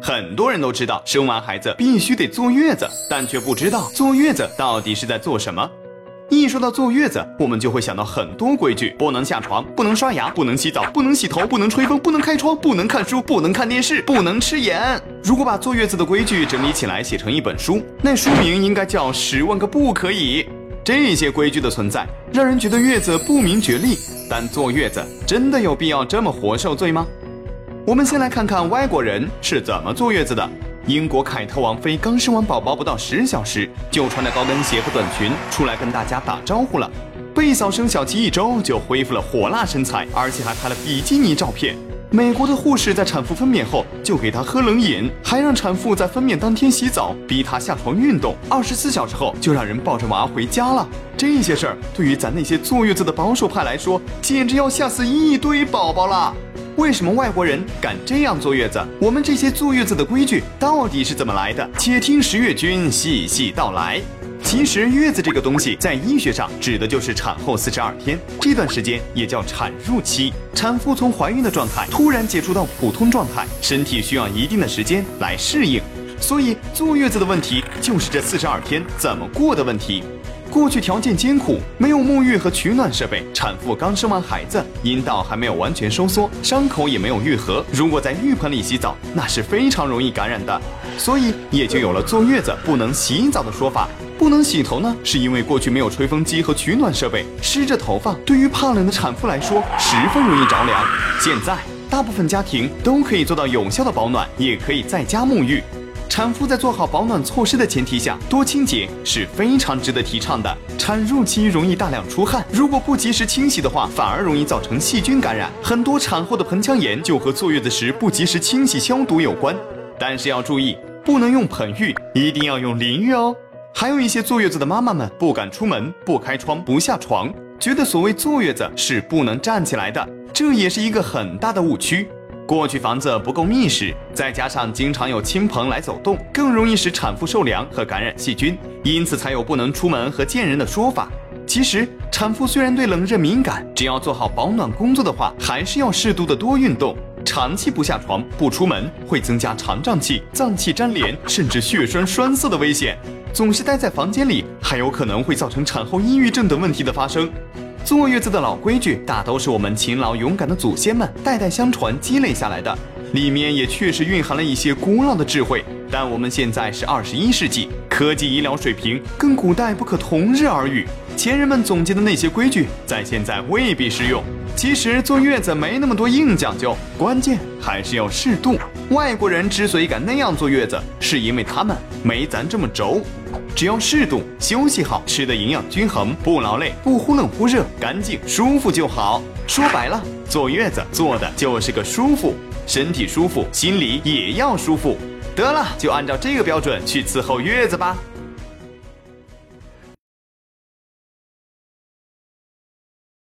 很多人都知道生完孩子必须得坐月子，但却不知道坐月子到底是在做什么。一说到坐月子，我们就会想到很多规矩：不能下床，不能刷牙，不能洗澡，不能洗头，不能吹风，不能开窗，不能看书，不能看电视，不能吃盐。如果把坐月子的规矩整理起来写成一本书，那书名应该叫《十万个不可以》。这些规矩的存在，让人觉得月子不明觉厉。但坐月子真的有必要这么活受罪吗？我们先来看看外国人是怎么坐月子的。英国凯特王妃刚生完宝宝不到十小时，就穿着高跟鞋和短裙出来跟大家打招呼了。贝嫂生小七一周就恢复了火辣身材，而且还拍了比基尼照片。美国的护士在产妇分娩后就给她喝冷饮，还让产妇在分娩当天洗澡，逼她下床运动。二十四小时后就让人抱着娃回家了。这些事儿对于咱那些坐月子的保守派来说，简直要吓死一堆宝宝了。为什么外国人敢这样坐月子？我们这些坐月子的规矩到底是怎么来的？且听十月君细细道来。其实月子这个东西在医学上指的就是产后四十二天，这段时间也叫产褥期。产妇从怀孕的状态突然解除到普通状态，身体需要一定的时间来适应，所以坐月子的问题就是这四十二天怎么过的问题。过去条件艰苦，没有沐浴和取暖设备，产妇刚生完孩子，阴道还没有完全收缩，伤口也没有愈合。如果在浴盆里洗澡，那是非常容易感染的，所以也就有了坐月子不能洗澡的说法。不能洗头呢，是因为过去没有吹风机和取暖设备，湿着头发对于怕冷的产妇来说十分容易着凉。现在大部分家庭都可以做到有效的保暖，也可以在家沐浴。产妇在做好保暖措施的前提下，多清洁是非常值得提倡的。产褥期容易大量出汗，如果不及时清洗的话，反而容易造成细菌感染。很多产后的盆腔炎就和坐月子时不及时清洗消毒有关。但是要注意，不能用盆浴，一定要用淋浴哦。还有一些坐月子的妈妈们不敢出门，不开窗，不下床，觉得所谓坐月子是不能站起来的，这也是一个很大的误区。过去房子不够密实，再加上经常有亲朋来走动，更容易使产妇受凉和感染细菌，因此才有不能出门和见人的说法。其实，产妇虽然对冷热敏感，只要做好保暖工作的话，还是要适度的多运动。长期不下床、不出门，会增加肠胀气、脏器粘连，甚至血栓栓塞的危险。总是待在房间里，还有可能会造成产后抑郁症等问题的发生。坐月子的老规矩，大都是我们勤劳勇敢的祖先们代代相传积累下来的，里面也确实蕴含了一些古老的智慧。但我们现在是二十一世纪，科技医疗水平跟古代不可同日而语，前人们总结的那些规矩，在现在未必适用。其实坐月子没那么多硬讲究，关键还是要适度。外国人之所以敢那样坐月子，是因为他们没咱这么轴。只要适度休息好，吃的营养均衡，不劳累，不忽冷忽热，干净舒服就好。说白了，坐月子坐的就是个舒服，身体舒服，心里也要舒服。得了，就按照这个标准去伺候月子吧。